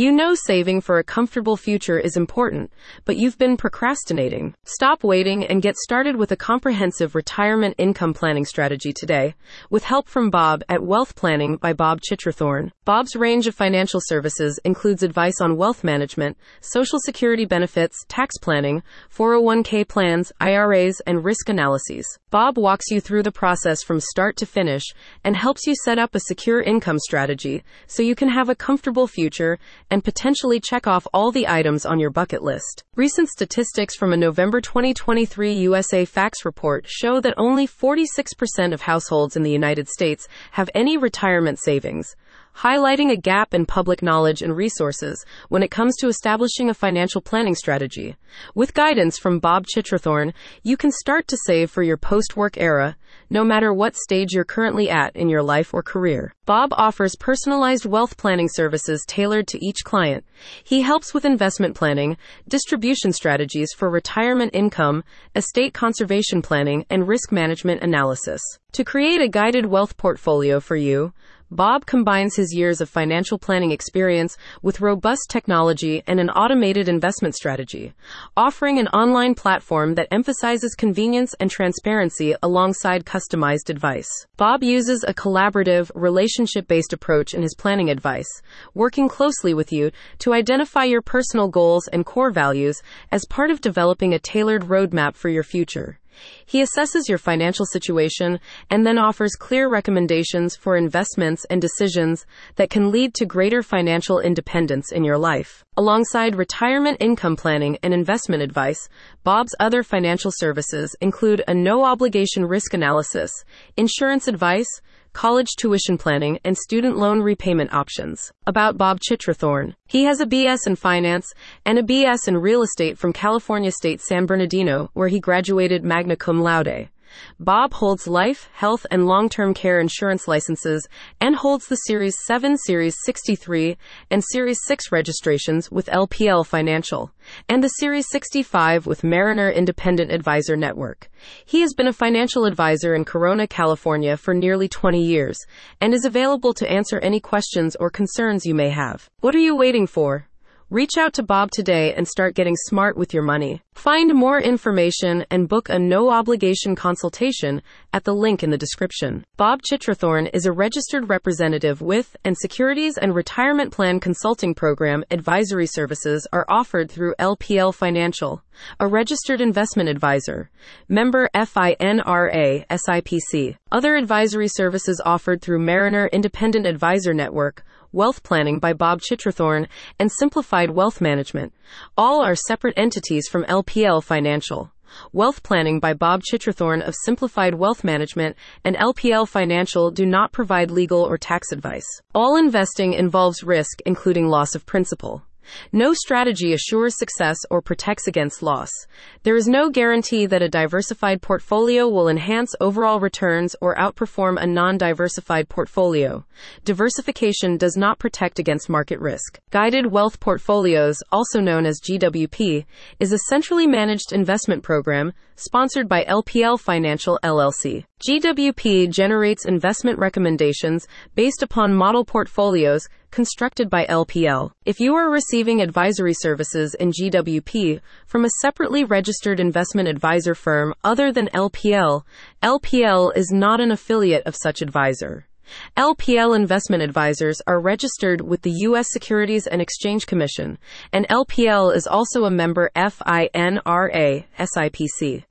You know saving for a comfortable future is important, but you've been procrastinating. Stop waiting and get started with a comprehensive retirement income planning strategy today, with help from Bob at Wealth Planning by Bob Chitrathorn. Bob's range of financial services includes advice on wealth management, social security benefits, tax planning, 401k plans, IRAs, and risk analyses. Bob walks you through the process from start to finish and helps you set up a secure income strategy so you can have a comfortable future and potentially check off all the items on your bucket list. Recent statistics from a November 2023 USA Facts report show that only 46% of households in the United States have any retirement savings highlighting a gap in public knowledge and resources when it comes to establishing a financial planning strategy. With guidance from Bob Chitrathorn, you can start to save for your post work era, no matter what stage you're currently at in your life or career. Bob offers personalized wealth planning services tailored to each client. He helps with investment planning, distribution strategies for retirement income, estate conservation planning, and risk management analysis. To create a guided wealth portfolio for you, Bob combines his years of financial planning experience with robust technology and an automated investment strategy, offering an online platform that emphasizes convenience and transparency alongside customized advice. Bob uses a collaborative, relationship based approach in his planning advice, working closely with you to identify your personal goals and core values as part of developing a tailored roadmap for your future. He assesses your financial situation and then offers clear recommendations for investments and decisions that can lead to greater financial independence in your life. Alongside retirement income planning and investment advice, Bob's other financial services include a no obligation risk analysis, insurance advice, college tuition planning, and student loan repayment options. About Bob Chitrathorn. He has a BS in finance and a BS in real estate from California State San Bernardino, where he graduated magna cum laude. Bob holds life, health, and long term care insurance licenses and holds the Series 7, Series 63, and Series 6 registrations with LPL Financial and the Series 65 with Mariner Independent Advisor Network. He has been a financial advisor in Corona, California for nearly 20 years and is available to answer any questions or concerns you may have. What are you waiting for? Reach out to Bob today and start getting smart with your money. Find more information and book a no obligation consultation at the link in the description. Bob Chitrathorn is a registered representative with and Securities and Retirement Plan Consulting Program advisory services are offered through LPL Financial, a registered investment advisor. Member FINRA SIPC. Other advisory services offered through Mariner Independent Advisor Network Wealth Planning by Bob Chitrathorn, and Simplified Wealth Management. All are separate entities from LPL Financial. Wealth Planning by Bob Chitrathorn of Simplified Wealth Management and LPL Financial do not provide legal or tax advice. All investing involves risk, including loss of principal. No strategy assures success or protects against loss. There is no guarantee that a diversified portfolio will enhance overall returns or outperform a non diversified portfolio. Diversification does not protect against market risk. Guided Wealth Portfolios, also known as GWP, is a centrally managed investment program sponsored by LPL Financial LLC. GWP generates investment recommendations based upon model portfolios constructed by LPL. If you are receiving advisory services in GWP from a separately registered investment advisor firm other than LPL, LPL is not an affiliate of such advisor. LPL investment advisors are registered with the U.S. Securities and Exchange Commission, and LPL is also a member FINRA SIPC.